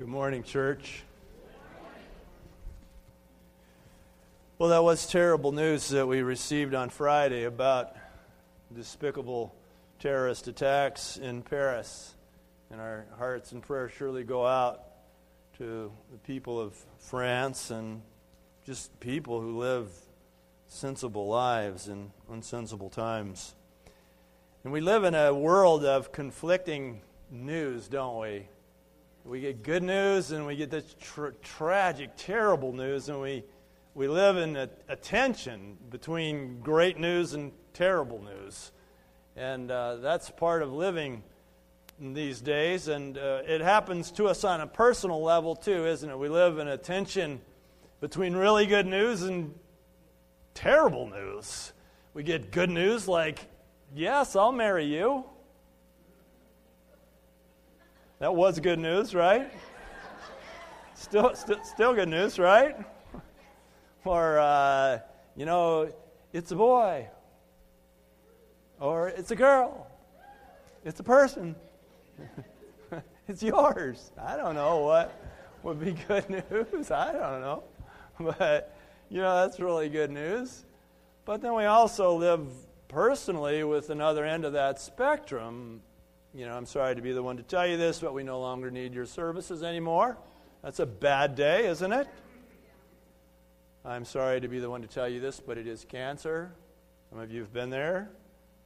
Good morning, church. Well, that was terrible news that we received on Friday about despicable terrorist attacks in Paris. And our hearts and prayers surely go out to the people of France and just people who live sensible lives in unsensible times. And we live in a world of conflicting news, don't we? We get good news and we get this tra- tragic, terrible news, and we, we live in a, a, tension between great news and terrible news. And uh, that's part of living these days, and uh, it happens to us on a personal level too, isn't it? We live in a tension between really good news and terrible news. We get good news like, yes, I'll marry you. That was good news, right? Still, still, good news, right? Or, uh, you know, it's a boy. Or it's a girl. It's a person. it's yours. I don't know what would be good news. I don't know. But, you know, that's really good news. But then we also live personally with another end of that spectrum you know, I'm sorry to be the one to tell you this, but we no longer need your services anymore. That's a bad day, isn't it? I'm sorry to be the one to tell you this, but it is cancer. Some of you have been there.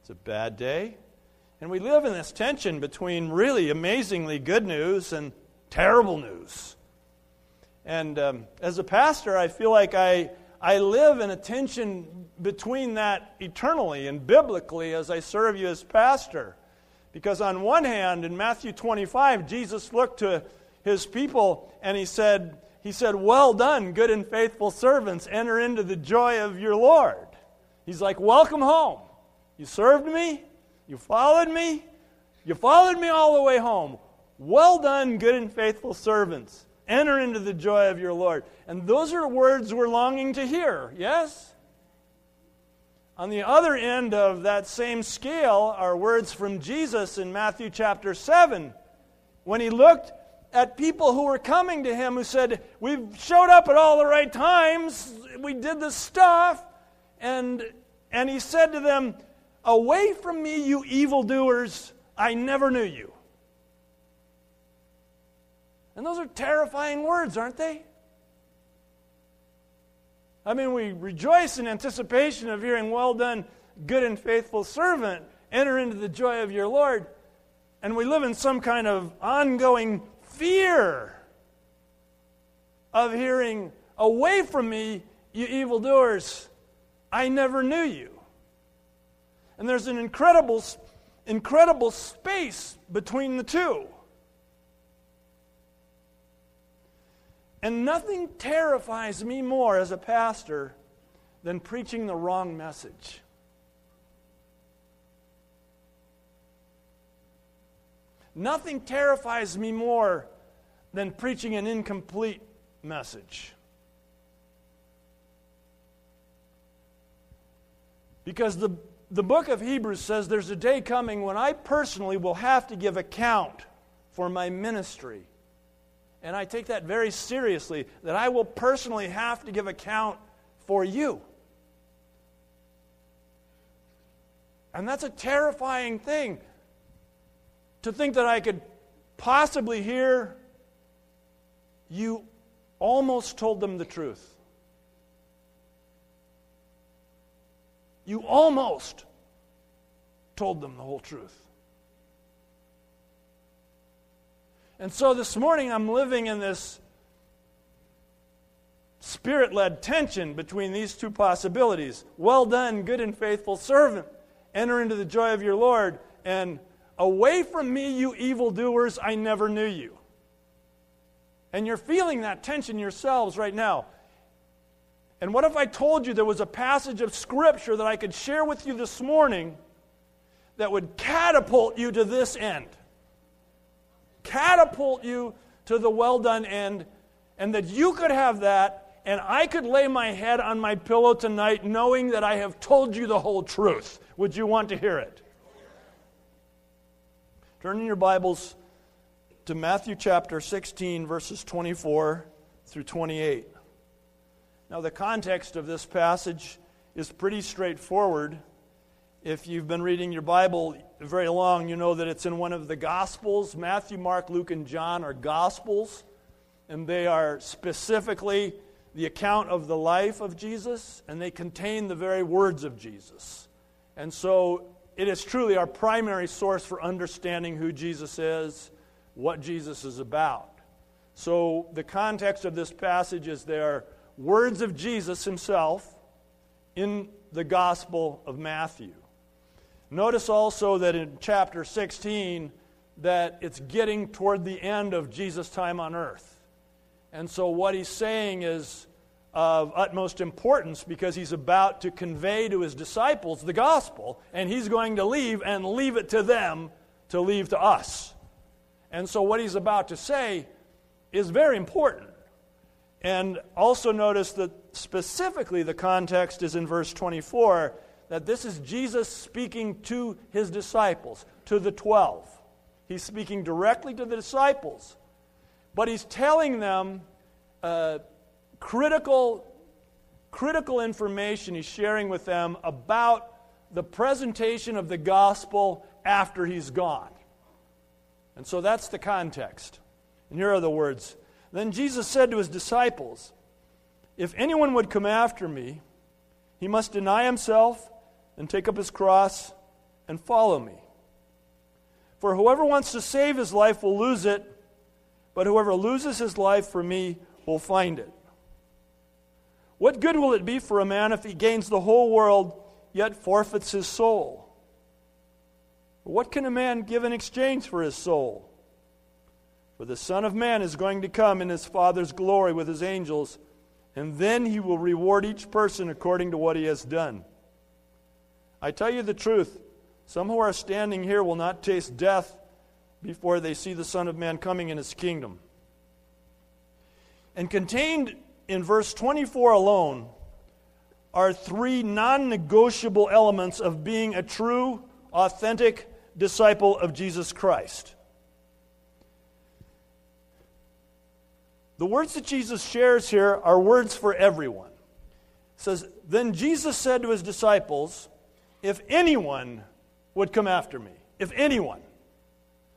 It's a bad day. And we live in this tension between really amazingly good news and terrible news. And um, as a pastor, I feel like I, I live in a tension between that eternally and biblically as I serve you as pastor. Because on one hand, in Matthew 25, Jesus looked to his people and he said, he said, Well done, good and faithful servants, enter into the joy of your Lord. He's like, Welcome home. You served me, you followed me, you followed me all the way home. Well done, good and faithful servants. Enter into the joy of your Lord. And those are words we're longing to hear, yes? On the other end of that same scale are words from Jesus in Matthew chapter 7 when he looked at people who were coming to him who said, We've showed up at all the right times, we did this stuff. And, and he said to them, Away from me, you evildoers, I never knew you. And those are terrifying words, aren't they? I mean, we rejoice in anticipation of hearing, Well done, good and faithful servant, enter into the joy of your Lord. And we live in some kind of ongoing fear of hearing, Away from me, you evildoers, I never knew you. And there's an incredible, incredible space between the two. And nothing terrifies me more as a pastor than preaching the wrong message. Nothing terrifies me more than preaching an incomplete message. Because the, the book of Hebrews says there's a day coming when I personally will have to give account for my ministry and I take that very seriously, that I will personally have to give account for you. And that's a terrifying thing to think that I could possibly hear you almost told them the truth. You almost told them the whole truth. And so this morning I'm living in this spirit led tension between these two possibilities. Well done, good and faithful servant. Enter into the joy of your Lord. And away from me, you evildoers, I never knew you. And you're feeling that tension yourselves right now. And what if I told you there was a passage of Scripture that I could share with you this morning that would catapult you to this end? Catapult you to the well done end, and that you could have that, and I could lay my head on my pillow tonight knowing that I have told you the whole truth. Would you want to hear it? Turn in your Bibles to Matthew chapter 16, verses 24 through 28. Now, the context of this passage is pretty straightforward. If you've been reading your Bible very long, you know that it's in one of the Gospels. Matthew, Mark, Luke, and John are Gospels, and they are specifically the account of the life of Jesus, and they contain the very words of Jesus. And so it is truly our primary source for understanding who Jesus is, what Jesus is about. So the context of this passage is there are words of Jesus himself in the Gospel of Matthew. Notice also that in chapter 16 that it's getting toward the end of Jesus' time on earth. And so what he's saying is of utmost importance because he's about to convey to his disciples the gospel and he's going to leave and leave it to them to leave to us. And so what he's about to say is very important. And also notice that specifically the context is in verse 24 that this is Jesus speaking to his disciples, to the 12. He's speaking directly to the disciples, but he's telling them uh, critical, critical information he's sharing with them about the presentation of the gospel after he's gone. And so that's the context. And here are the words then Jesus said to his disciples, If anyone would come after me, he must deny himself and take up his cross and follow me. For whoever wants to save his life will lose it, but whoever loses his life for me will find it. What good will it be for a man if he gains the whole world yet forfeits his soul? What can a man give in exchange for his soul? For the Son of Man is going to come in his Father's glory with his angels, and then he will reward each person according to what he has done. I tell you the truth, some who are standing here will not taste death before they see the Son of Man coming in his kingdom. And contained in verse 24 alone are three non negotiable elements of being a true, authentic disciple of Jesus Christ. The words that Jesus shares here are words for everyone. It says, Then Jesus said to his disciples, If anyone would come after me, if anyone.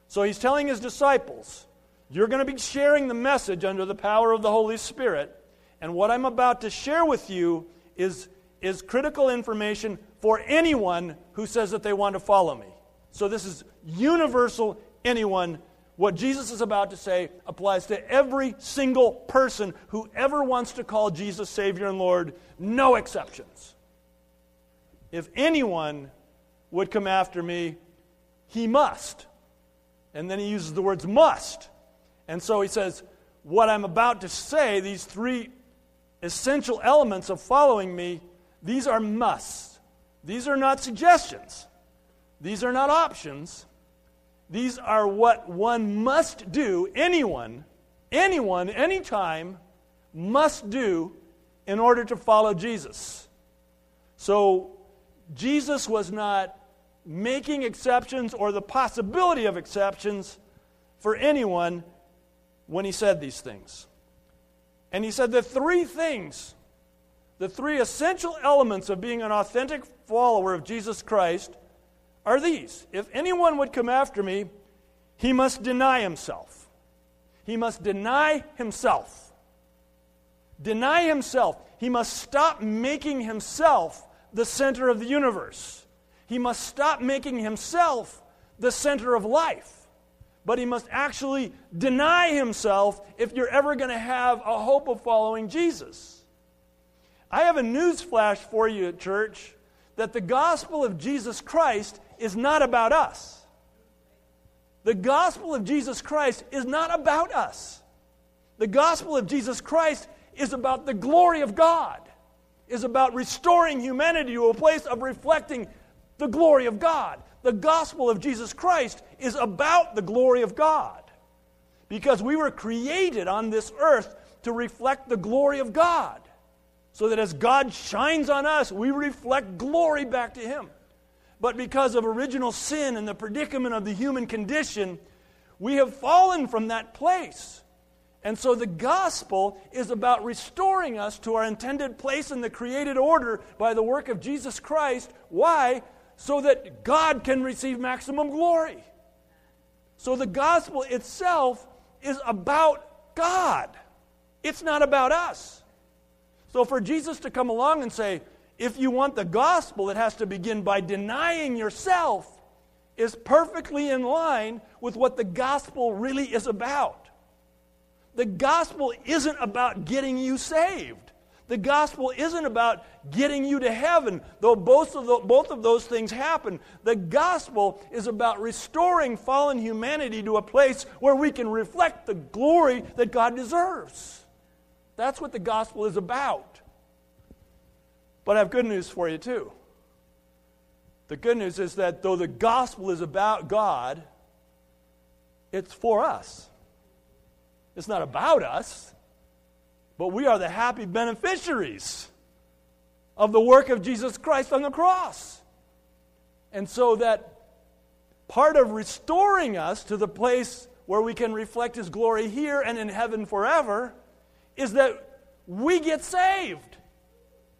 So he's telling his disciples, You're going to be sharing the message under the power of the Holy Spirit. And what I'm about to share with you is, is critical information for anyone who says that they want to follow me. So this is universal, anyone what Jesus is about to say applies to every single person who ever wants to call Jesus Savior and Lord, no exceptions. If anyone would come after me, he must. And then he uses the words must. And so he says, What I'm about to say, these three essential elements of following me, these are musts. These are not suggestions. These are not options. These are what one must do, anyone, anyone, anytime, must do in order to follow Jesus. So, Jesus was not making exceptions or the possibility of exceptions for anyone when he said these things. And he said the three things, the three essential elements of being an authentic follower of Jesus Christ are these If anyone would come after me, he must deny himself. He must deny himself. Deny himself. He must stop making himself the center of the universe. He must stop making himself the center of life. But he must actually deny himself if you're ever going to have a hope of following Jesus. I have a news flash for you at church that the gospel of Jesus Christ is not about us. The gospel of Jesus Christ is not about us. The gospel of Jesus Christ is about the glory of God, is about restoring humanity to a place of reflecting the glory of God. The gospel of Jesus Christ is about the glory of God because we were created on this earth to reflect the glory of God. So that as God shines on us, we reflect glory back to Him. But because of original sin and the predicament of the human condition, We have fallen from that place. And so the gospel is about restoring us to our intended place in the created order by the work of Jesus Christ. Why? So that God can receive maximum glory. So the gospel itself is about God, it's not about us. So for Jesus to come along and say, if you want the gospel, it has to begin by denying yourself, is perfectly in line with what the gospel really is about. The gospel isn't about getting you saved. The gospel isn't about getting you to heaven, though both of, the, both of those things happen. The gospel is about restoring fallen humanity to a place where we can reflect the glory that God deserves. That's what the gospel is about. But I have good news for you, too. The good news is that though the gospel is about God, it's for us. It's not about us, but we are the happy beneficiaries of the work of Jesus Christ on the cross. And so that part of restoring us to the place where we can reflect His glory here and in heaven forever is that we get saved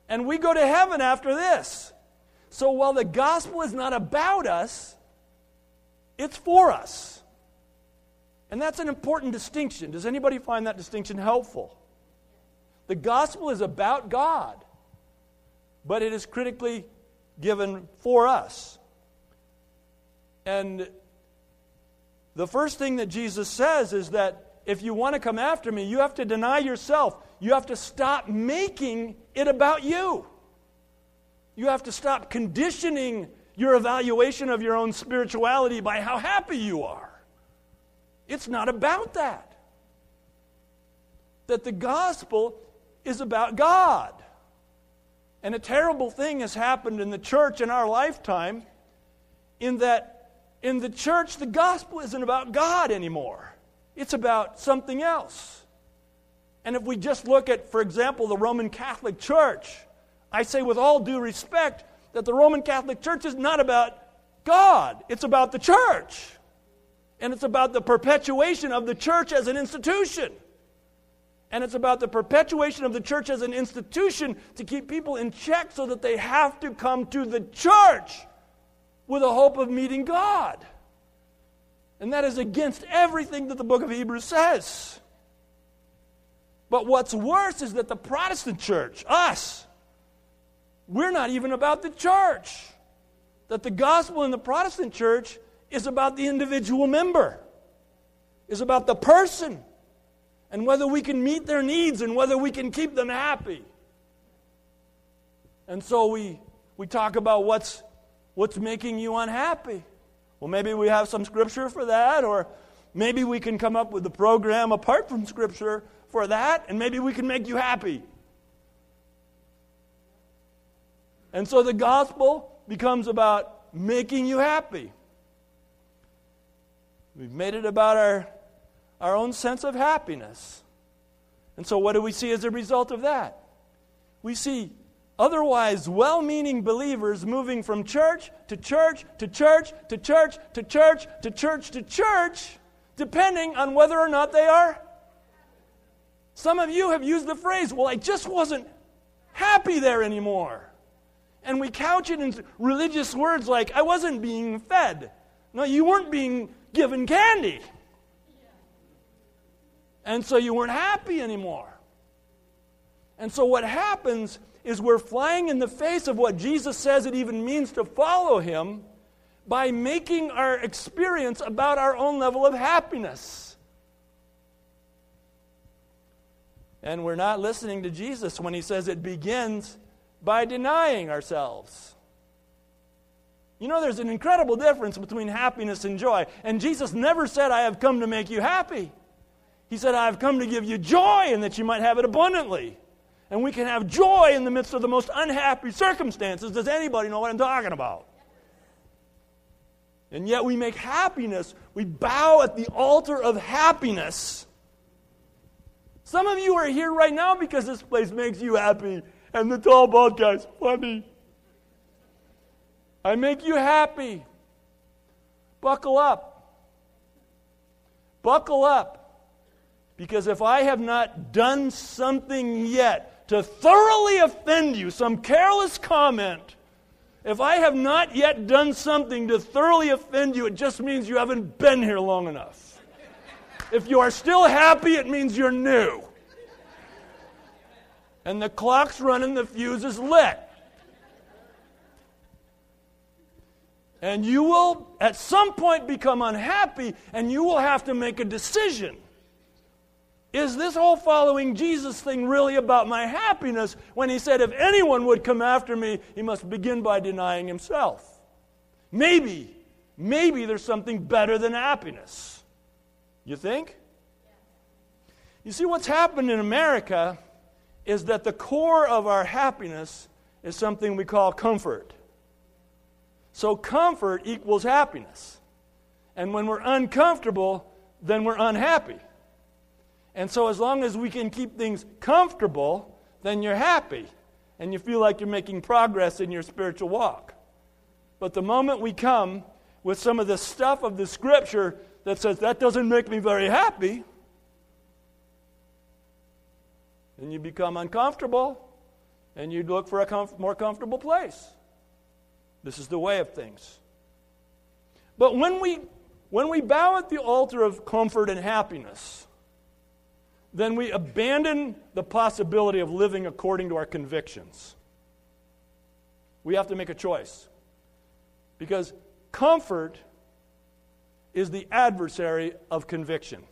and we go to heaven after this. So while the gospel is not about us, it's for us. And that's an important distinction. Does anybody find that distinction helpful? The gospel is about God, but it is critically given for us. And the first thing that Jesus says is that if you want to come after me, you have to deny yourself. You have to stop making it about you. You have to stop conditioning your evaluation of your own spirituality by how happy you are. It's not about that. That the gospel is about God. And a terrible thing has happened in the church in our lifetime in that in the church the gospel isn't about God anymore. It's about something else. And if we just look at, for example, the Roman Catholic Church, I say with all due respect that the Roman Catholic Church is not about God, it's about the church. And it's about the perpetuation of the church as an institution. And it's about the perpetuation of the church as an institution to keep people in check so that they have to come to the church with a hope of meeting God. And that is against everything that the book of Hebrews says. But what's worse is that the Protestant church, us, we're not even about the church. That the gospel in the Protestant church is about the individual member, is about the person and whether we can meet their needs and whether we can keep them happy. And so we, we talk about what's, what's making you unhappy. Well, maybe we have some scripture for that, or maybe we can come up with a program apart from scripture for that, and maybe we can make you happy. And so the gospel becomes about making you happy. We've made it about our our own sense of happiness. And so, what do we see as a result of that? We see otherwise well meaning believers moving from church to church to church to church to church to church to church, depending on whether or not they are. Some of you have used the phrase, well, I just wasn't happy there anymore. And we couch it in religious words like, I wasn't being fed. No, you weren't being given candy. And so you weren't happy anymore. And so what happens is we're flying in the face of what Jesus says it even means to follow him by making our experience about our own level of happiness. And we're not listening to Jesus when he says it begins by denying ourselves. You know, there's an incredible difference between happiness and joy. And Jesus never said, I have come to make you happy. He said, I've come to give you joy and that you might have it abundantly. And we can have joy in the midst of the most unhappy circumstances. Does anybody know what I'm talking about? And yet we make happiness, we bow at the altar of happiness. Some of you are here right now because this place makes you happy, and the tall bald guy's funny. I make you happy. Buckle up. buckle up. Because if I have not done something yet to thoroughly offend you, some careless comment, if I have not yet done something to thoroughly offend you, it just means you haven't been here long enough. If you are still happy, it means you're new. And the clock's running, the fuse is lit. And you will, at some point, become unhappy, and you will have to make a decision. Is this whole following Jesus thing really about my happiness when he said, if anyone would come after me, he must begin by denying himself? Maybe, maybe there's something better than happiness. You think? You see, what's happened in America is that the core of our happiness is something we call comfort. So comfort equals happiness. And when we're uncomfortable, then we're unhappy. And so as long as we can keep things comfortable, then you're happy and you feel like you're making progress in your spiritual walk. But the moment we come with some of the stuff of the scripture that says that doesn't make me very happy, then you become uncomfortable and you look for a comf- more comfortable place. This is the way of things. But when we, when we bow at the altar of comfort and happiness, then we abandon the possibility of living according to our convictions. We have to make a choice. Because comfort is the adversary of conviction.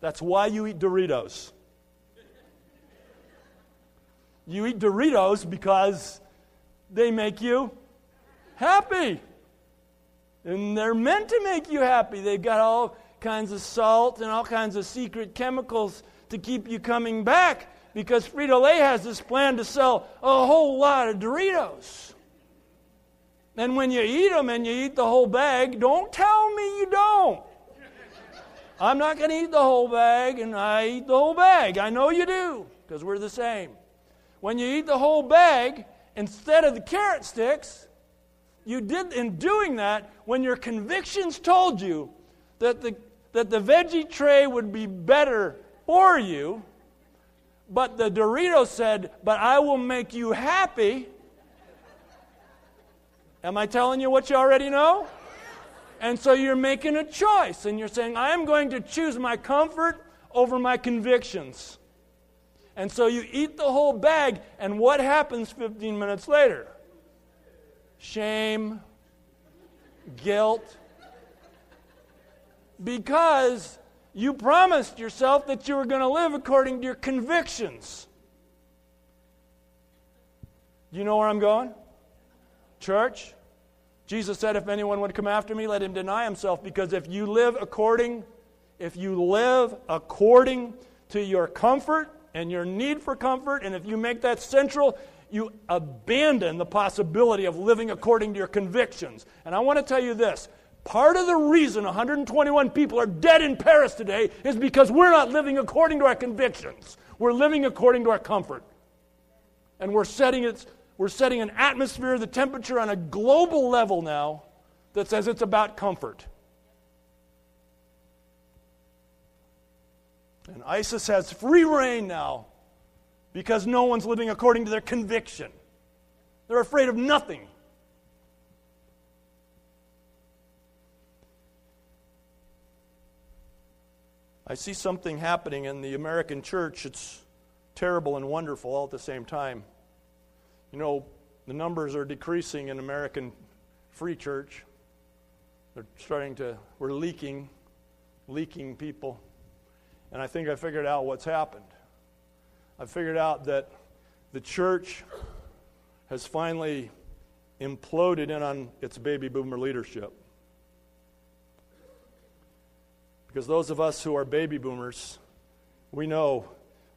That's why you eat Doritos. You eat Doritos because they make you happy. And they're meant to make you happy. They've got all kinds of salt and all kinds of secret chemicals to keep you coming back because Frito Lay has this plan to sell a whole lot of Doritos. And when you eat them and you eat the whole bag, don't tell me you don't. I'm not going to eat the whole bag, and I eat the whole bag. I know you do, because we're the same. When you eat the whole bag, instead of the carrot sticks, you did in doing that when your convictions told you that the, that the veggie tray would be better for you, but the Dorito said, But I will make you happy. Am I telling you what you already know? And so you're making a choice and you're saying, I am going to choose my comfort over my convictions. And so you eat the whole bag, and what happens 15 minutes later? Shame, guilt, because you promised yourself that you were going to live according to your convictions. Do you know where I'm going? Church, Jesus said, If anyone would come after me, let him deny himself, because if you live according, if you live according to your comfort, and your need for comfort, and if you make that central, you abandon the possibility of living according to your convictions. And I want to tell you this part of the reason 121 people are dead in Paris today is because we're not living according to our convictions. We're living according to our comfort. And we're setting, it, we're setting an atmosphere, the temperature on a global level now that says it's about comfort. And ISIS has free rein now because no one's living according to their conviction. They're afraid of nothing. I see something happening in the American church. It's terrible and wonderful all at the same time. You know, the numbers are decreasing in American free church. They're starting to, we're leaking, leaking people. And I think I figured out what's happened. I figured out that the church has finally imploded in on its baby boomer leadership. Because those of us who are baby boomers, we know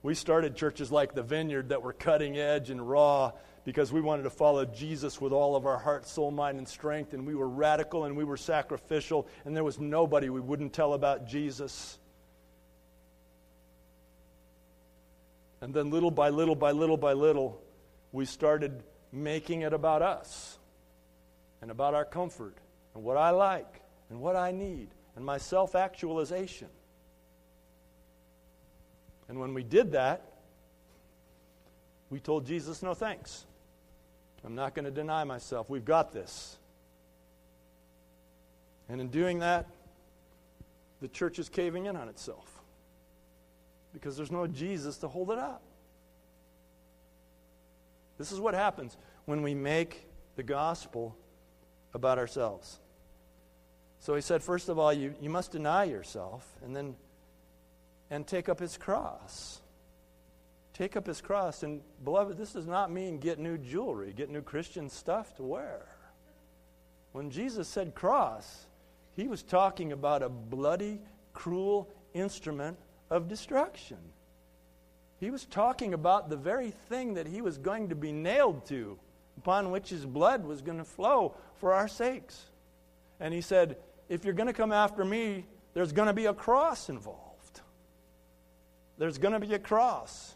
we started churches like the Vineyard that were cutting edge and raw because we wanted to follow Jesus with all of our heart, soul, mind, and strength, and we were radical and we were sacrificial, and there was nobody we wouldn't tell about Jesus. And then little by little by little by little, we started making it about us and about our comfort and what I like and what I need and my self actualization. And when we did that, we told Jesus, no thanks. I'm not going to deny myself. We've got this. And in doing that, the church is caving in on itself because there's no Jesus to hold it up. This is what happens when we make the gospel about ourselves. So he said, first of all, you, you must deny yourself and then and take up his cross. Take up his cross. And beloved, this does not mean get new jewelry, get new Christian stuff to wear. When Jesus said cross, he was talking about a bloody, cruel instrument of destruction. He was talking about the very thing that he was going to be nailed to, upon which his blood was going to flow for our sakes. And he said, If you're going to come after me, there's going to be a cross involved. There's going to be a cross.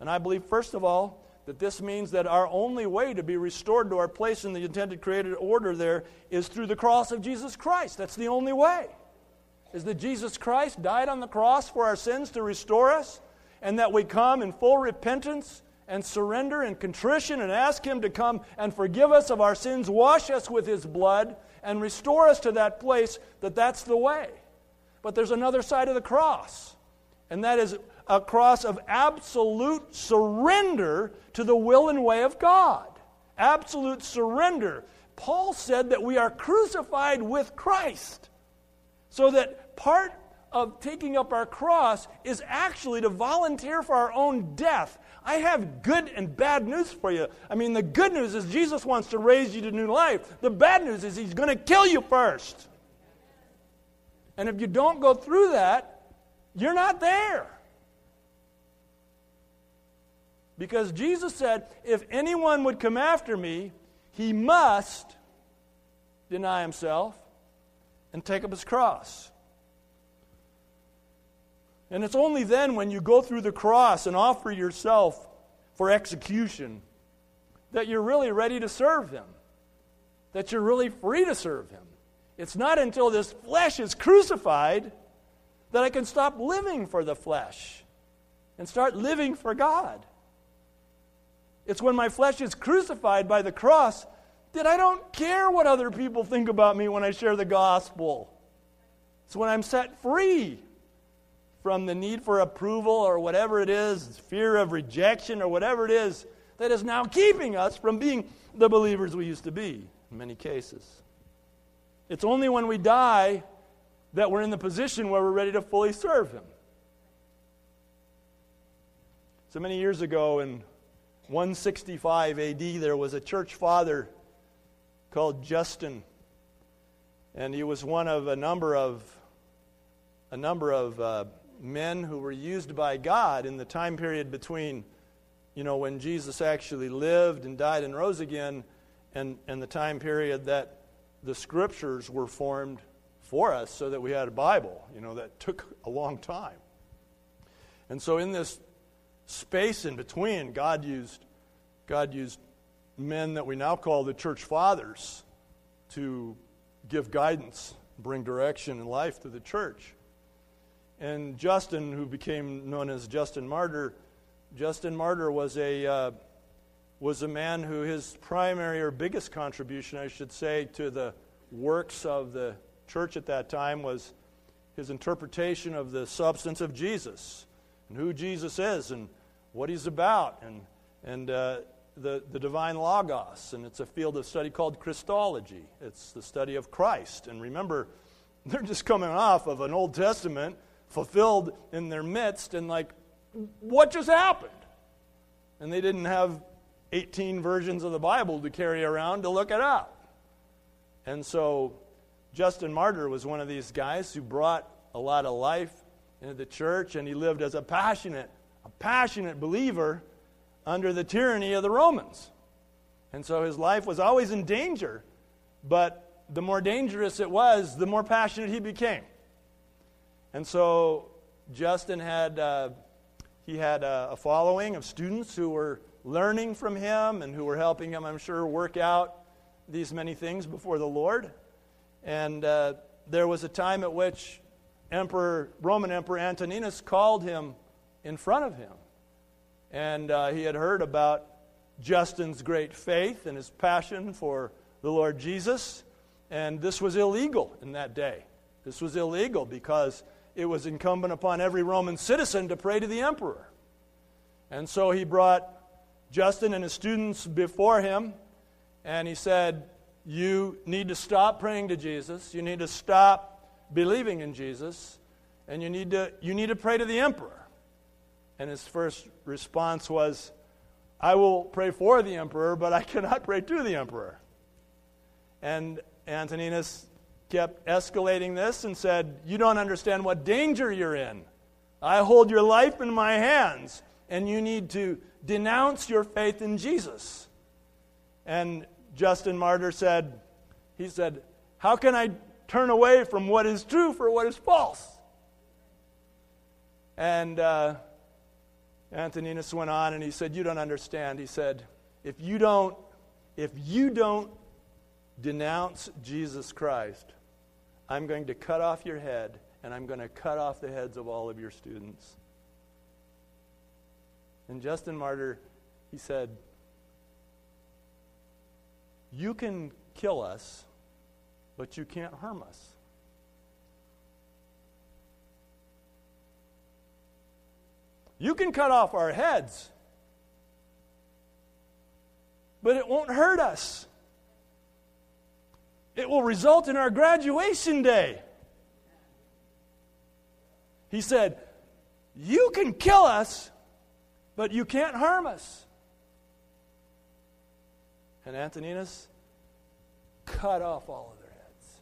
And I believe, first of all, that this means that our only way to be restored to our place in the intended created order there is through the cross of Jesus Christ. That's the only way. Is that Jesus Christ died on the cross for our sins to restore us, and that we come in full repentance and surrender and contrition and ask Him to come and forgive us of our sins, wash us with His blood, and restore us to that place that that's the way. But there's another side of the cross, and that is a cross of absolute surrender to the will and way of God. Absolute surrender. Paul said that we are crucified with Christ. So that part of taking up our cross is actually to volunteer for our own death. I have good and bad news for you. I mean, the good news is Jesus wants to raise you to new life. The bad news is he's going to kill you first. And if you don't go through that, you're not there. Because Jesus said, if anyone would come after me, he must deny himself and take up his cross. And it's only then when you go through the cross and offer yourself for execution that you're really ready to serve him, that you're really free to serve him. It's not until this flesh is crucified that I can stop living for the flesh and start living for God. It's when my flesh is crucified by the cross that I don't care what other people think about me when I share the gospel. It's when I'm set free from the need for approval or whatever it is, fear of rejection or whatever it is that is now keeping us from being the believers we used to be in many cases. It's only when we die that we're in the position where we're ready to fully serve Him. So many years ago in 165 AD, there was a church father called Justin, and he was one of a number of a number of uh, men who were used by God in the time period between, you know, when Jesus actually lived and died and rose again, and and the time period that the scriptures were formed for us, so that we had a Bible. You know, that took a long time. And so in this space in between, God used, God used men that we now call the church fathers to give guidance, bring direction and life to the church. And Justin, who became known as Justin Martyr, Justin Martyr was a, uh, was a man who his primary or biggest contribution, I should say, to the works of the church at that time was his interpretation of the substance of Jesus and who Jesus is and what he's about and, and uh, the, the divine logos. And it's a field of study called Christology. It's the study of Christ. And remember, they're just coming off of an Old Testament fulfilled in their midst and like, what just happened? And they didn't have 18 versions of the Bible to carry around to look it up. And so Justin Martyr was one of these guys who brought a lot of life into the church, and he lived as a passionate a passionate believer under the tyranny of the Romans. And so his life was always in danger, but the more dangerous it was, the more passionate he became. And so Justin had, uh, he had a, a following of students who were learning from him and who were helping him, I'm sure, work out these many things before the Lord. And uh, there was a time at which Emperor, Roman Emperor Antoninus called him in front of him. And uh, he had heard about Justin's great faith and his passion for the Lord Jesus. And this was illegal in that day. This was illegal because it was incumbent upon every Roman citizen to pray to the emperor. And so he brought Justin and his students before him, and he said, You need to stop praying to Jesus. You need to stop believing in Jesus, and you need to, you need to pray to the emperor. And his first response was, I will pray for the emperor, but I cannot pray to the emperor. And Antoninus kept escalating this and said, You don't understand what danger you're in. I hold your life in my hands, and you need to denounce your faith in Jesus. And Justin Martyr said, He said, How can I turn away from what is true for what is false? And uh, Antoninus went on and he said, You don't understand. He said, If you don't, if you don't denounce Jesus Christ, I'm going to cut off your head and I'm going to cut off the heads of all of your students. And Justin Martyr, he said, You can kill us, but you can't harm us. You can cut off our heads, but it won't hurt us. It will result in our graduation day. He said, You can kill us, but you can't harm us. And Antoninus cut off all of their heads.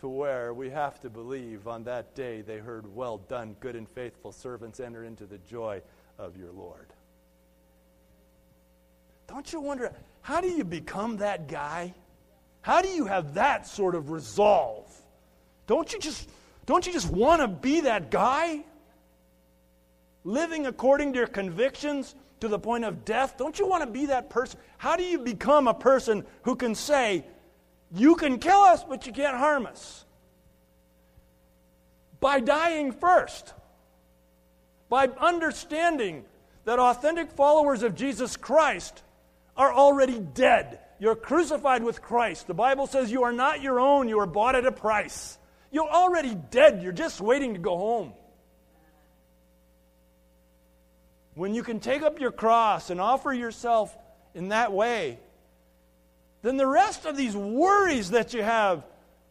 To where we have to believe on that day they heard, Well done, good and faithful servants, enter into the joy of your Lord. Don't you wonder, how do you become that guy? How do you have that sort of resolve? Don't you just, don't you just want to be that guy? Living according to your convictions to the point of death? Don't you want to be that person? How do you become a person who can say, You can kill us, but you can't harm us? By dying first. By understanding that authentic followers of Jesus Christ are already dead. You're crucified with Christ. The Bible says you are not your own, you are bought at a price. You're already dead, you're just waiting to go home. When you can take up your cross and offer yourself in that way, then the rest of these worries that you have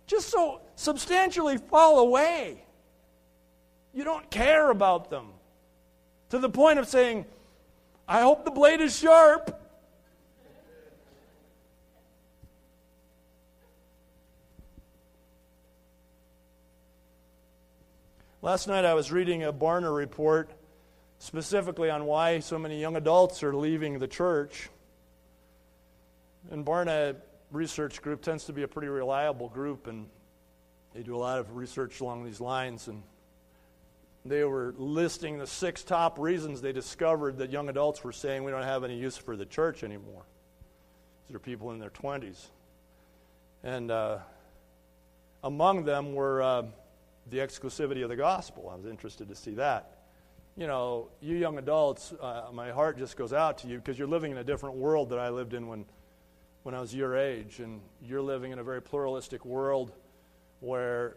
just so substantially fall away. You don't care about them to the point of saying, I hope the blade is sharp. Last night I was reading a Barna report specifically on why so many young adults are leaving the church. And Barna Research Group tends to be a pretty reliable group, and they do a lot of research along these lines. And they were listing the six top reasons they discovered that young adults were saying we don't have any use for the church anymore. These are people in their 20s. And uh, among them were. Uh, the exclusivity of the gospel. I was interested to see that. You know, you young adults, uh, my heart just goes out to you because you're living in a different world that I lived in when, when I was your age. And you're living in a very pluralistic world where,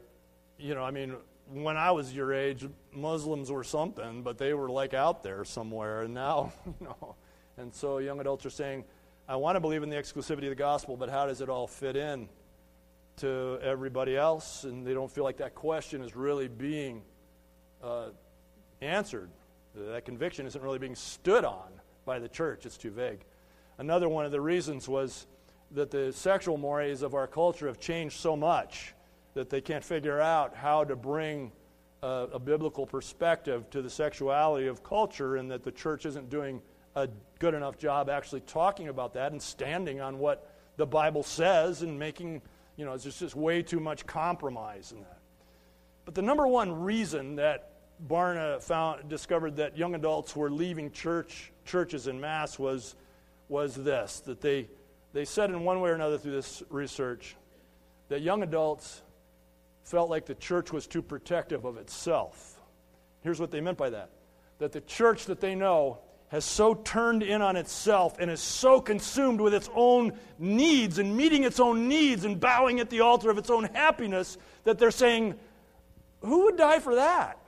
you know, I mean, when I was your age, Muslims were something, but they were like out there somewhere. And now, you know, and so young adults are saying, I want to believe in the exclusivity of the gospel, but how does it all fit in? To everybody else, and they don't feel like that question is really being uh, answered. That conviction isn't really being stood on by the church, it's too vague. Another one of the reasons was that the sexual mores of our culture have changed so much that they can't figure out how to bring a, a biblical perspective to the sexuality of culture, and that the church isn't doing a good enough job actually talking about that and standing on what the Bible says and making you know, it's just, just way too much compromise in that. But the number one reason that Barna found, discovered that young adults were leaving church, churches in mass was, was this that they they said in one way or another through this research that young adults felt like the church was too protective of itself. Here's what they meant by that that the church that they know has so turned in on itself and is so consumed with its own needs and meeting its own needs and bowing at the altar of its own happiness that they're saying, Who would die for that?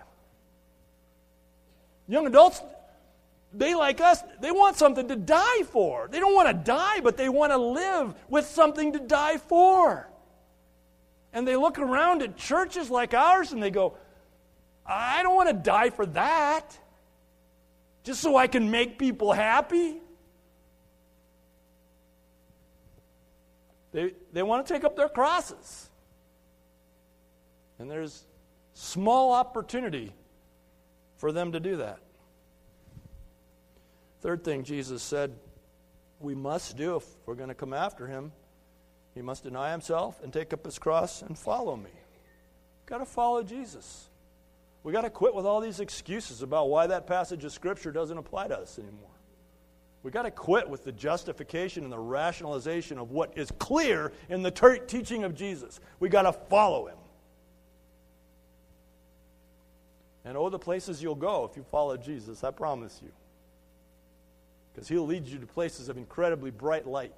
Young adults, they like us, they want something to die for. They don't want to die, but they want to live with something to die for. And they look around at churches like ours and they go, I don't want to die for that just so I can make people happy? They, they want to take up their crosses. And there's small opportunity for them to do that. Third thing Jesus said we must do if we're going to come after him, he must deny himself and take up his cross and follow me. Got to follow Jesus. We got to quit with all these excuses about why that passage of Scripture doesn't apply to us anymore. We got to quit with the justification and the rationalization of what is clear in the ter- teaching of Jesus. We got to follow him. And oh, the places you'll go if you follow Jesus, I promise you. Because he'll lead you to places of incredibly bright light.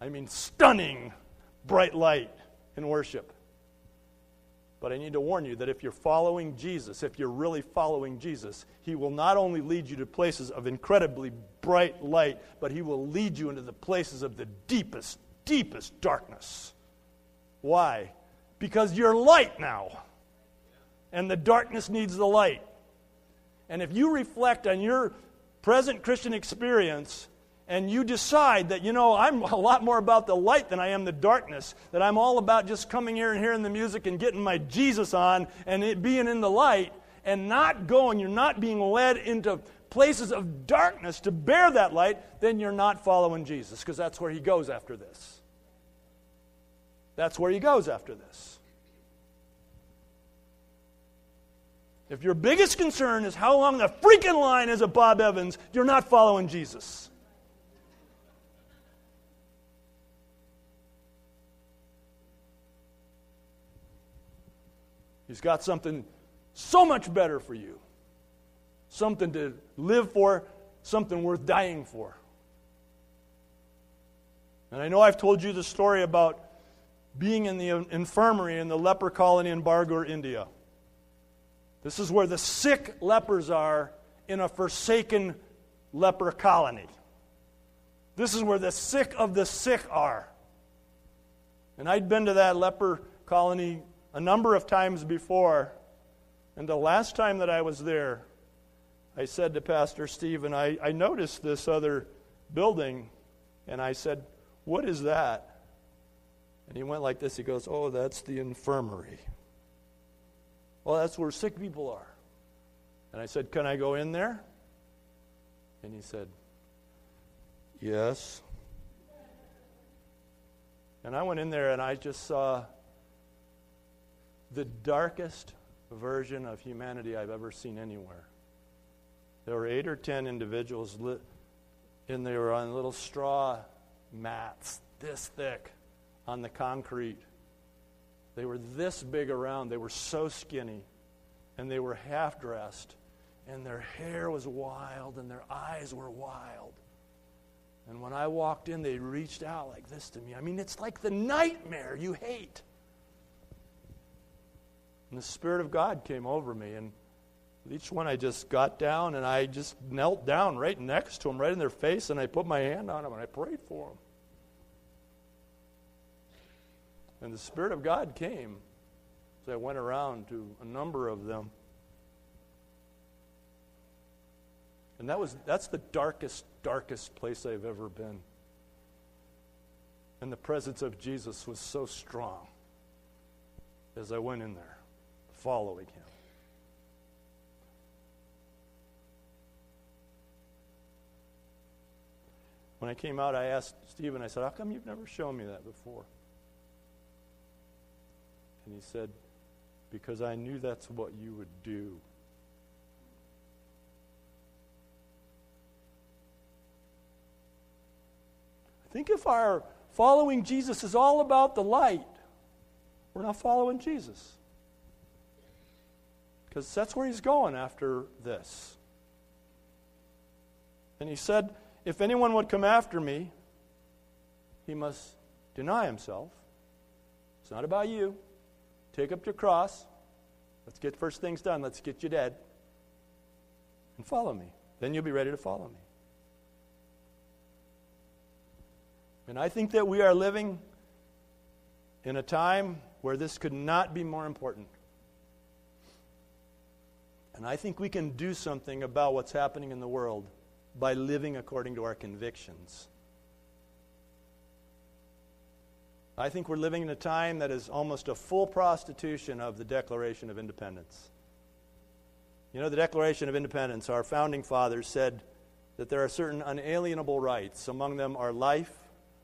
I mean, stunning bright light in worship. But I need to warn you that if you're following Jesus, if you're really following Jesus, He will not only lead you to places of incredibly bright light, but He will lead you into the places of the deepest, deepest darkness. Why? Because you're light now, and the darkness needs the light. And if you reflect on your present Christian experience, and you decide that, you know, I'm a lot more about the light than I am the darkness, that I'm all about just coming here and hearing the music and getting my Jesus on and it being in the light and not going, you're not being led into places of darkness to bear that light, then you're not following Jesus because that's where he goes after this. That's where he goes after this. If your biggest concern is how long the freaking line is of Bob Evans, you're not following Jesus. He's got something so much better for you. Something to live for, something worth dying for. And I know I've told you the story about being in the infirmary in the leper colony in Bargur, India. This is where the sick lepers are in a forsaken leper colony. This is where the sick of the sick are. And I'd been to that leper colony a number of times before. And the last time that I was there, I said to Pastor Stephen, I, I noticed this other building, and I said, What is that? And he went like this. He goes, Oh, that's the infirmary. Well, that's where sick people are. And I said, Can I go in there? And he said, Yes. And I went in there and I just saw the darkest version of humanity I've ever seen anywhere. There were eight or ten individuals, lit, and they were on little straw mats, this thick, on the concrete. They were this big around. They were so skinny, and they were half dressed, and their hair was wild, and their eyes were wild. And when I walked in, they reached out like this to me. I mean, it's like the nightmare you hate. And the Spirit of God came over me. And each one I just got down and I just knelt down right next to them, right in their face, and I put my hand on them and I prayed for them. And the Spirit of God came as I went around to a number of them. And that was that's the darkest, darkest place I've ever been. And the presence of Jesus was so strong as I went in there following him. When I came out, I asked Stephen, I said, How come you've never shown me that before? And he said, Because I knew that's what you would do. I Think if our following Jesus is all about the light, we're not following Jesus. Because that's where he's going after this. And he said, If anyone would come after me, he must deny himself. It's not about you. Take up your cross. Let's get first things done. Let's get you dead. And follow me. Then you'll be ready to follow me. And I think that we are living in a time where this could not be more important. And I think we can do something about what's happening in the world by living according to our convictions. I think we're living in a time that is almost a full prostitution of the Declaration of Independence. You know, the Declaration of Independence, our founding fathers said that there are certain unalienable rights. Among them are life,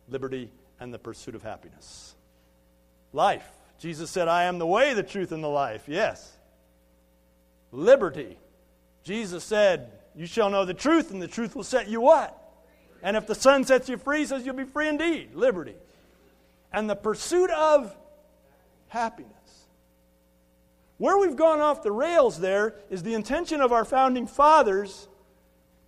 liberty, and the pursuit of happiness. Life. Jesus said, I am the way, the truth, and the life. Yes. Liberty. Jesus said, You shall know the truth, and the truth will set you what? And if the Son sets you free, says you'll be free indeed. Liberty and the pursuit of happiness. Where we've gone off the rails there is the intention of our founding fathers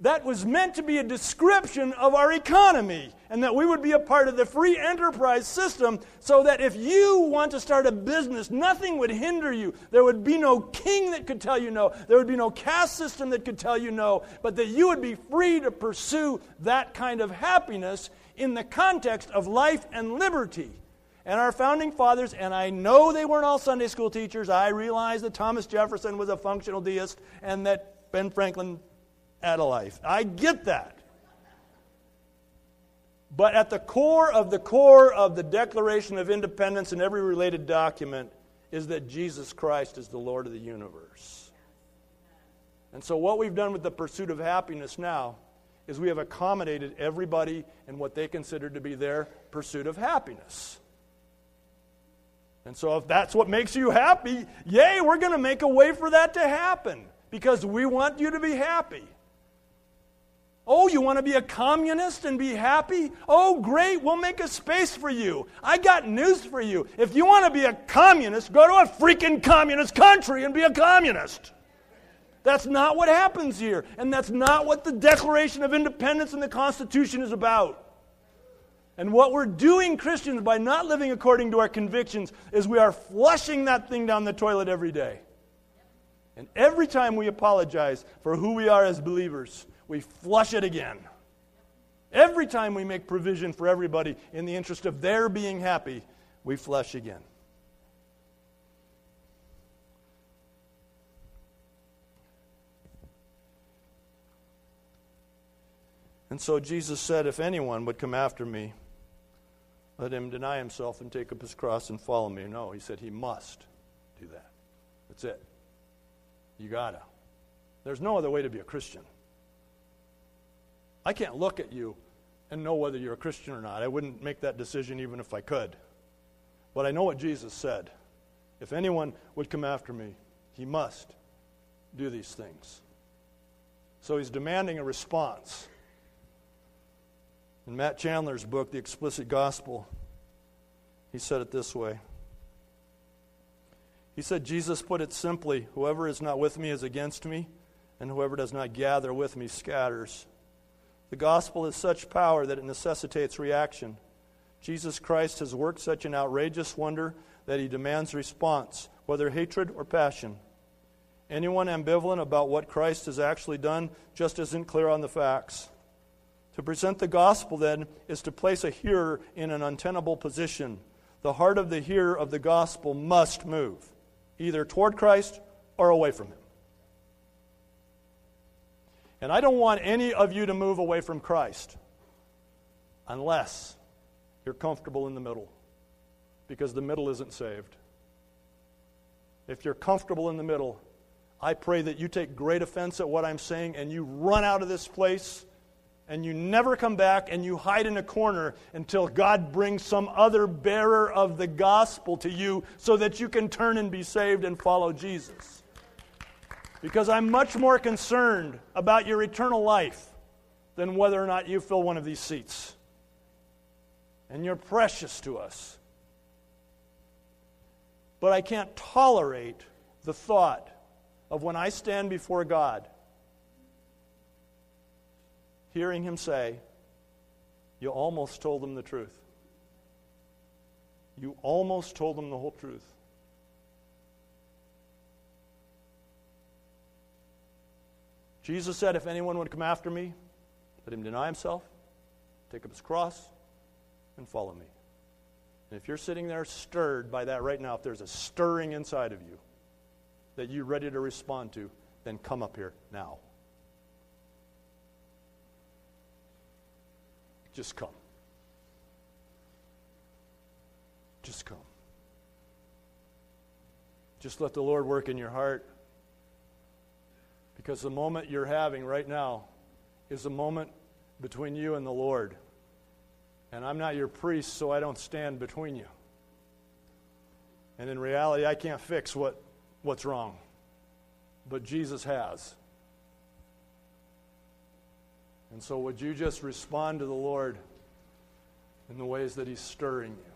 that was meant to be a description of our economy and that we would be a part of the free enterprise system so that if you want to start a business, nothing would hinder you. There would be no king that could tell you no, there would be no caste system that could tell you no, but that you would be free to pursue that kind of happiness in the context of life and liberty. And our founding fathers, and I know they weren't all Sunday school teachers. I realize that Thomas Jefferson was a functional deist and that Ben Franklin had a life. I get that. But at the core of the core of the Declaration of Independence and every related document is that Jesus Christ is the Lord of the universe. And so, what we've done with the pursuit of happiness now is we have accommodated everybody in what they consider to be their pursuit of happiness. And so, if that's what makes you happy, yay, we're going to make a way for that to happen because we want you to be happy. Oh, you want to be a communist and be happy? Oh, great, we'll make a space for you. I got news for you. If you want to be a communist, go to a freaking communist country and be a communist. That's not what happens here. And that's not what the Declaration of Independence and the Constitution is about. And what we're doing, Christians, by not living according to our convictions, is we are flushing that thing down the toilet every day. And every time we apologize for who we are as believers, we flush it again. Every time we make provision for everybody in the interest of their being happy, we flush again. And so Jesus said, If anyone would come after me, let him deny himself and take up his cross and follow me. No, he said he must do that. That's it. You gotta. There's no other way to be a Christian. I can't look at you and know whether you're a Christian or not. I wouldn't make that decision even if I could. But I know what Jesus said. If anyone would come after me, he must do these things. So he's demanding a response. In Matt Chandler's book, The Explicit Gospel, he said it this way. He said, Jesus put it simply Whoever is not with me is against me, and whoever does not gather with me scatters. The gospel has such power that it necessitates reaction. Jesus Christ has worked such an outrageous wonder that he demands response, whether hatred or passion. Anyone ambivalent about what Christ has actually done just isn't clear on the facts. To present the gospel, then, is to place a hearer in an untenable position. The heart of the hearer of the gospel must move, either toward Christ or away from him. And I don't want any of you to move away from Christ unless you're comfortable in the middle, because the middle isn't saved. If you're comfortable in the middle, I pray that you take great offense at what I'm saying and you run out of this place and you never come back and you hide in a corner until God brings some other bearer of the gospel to you so that you can turn and be saved and follow Jesus. Because I'm much more concerned about your eternal life than whether or not you fill one of these seats. and you're precious to us. But I can't tolerate the thought of when I stand before God, hearing Him say, You almost told them the truth. You almost told them the whole truth. Jesus said, If anyone would come after me, let him deny himself, take up his cross, and follow me. And if you're sitting there stirred by that right now, if there's a stirring inside of you that you're ready to respond to, then come up here now. Just come. Just come. Just let the Lord work in your heart. Because the moment you're having right now is a moment between you and the Lord. And I'm not your priest, so I don't stand between you. And in reality, I can't fix what, what's wrong. But Jesus has. And so, would you just respond to the Lord in the ways that He's stirring you?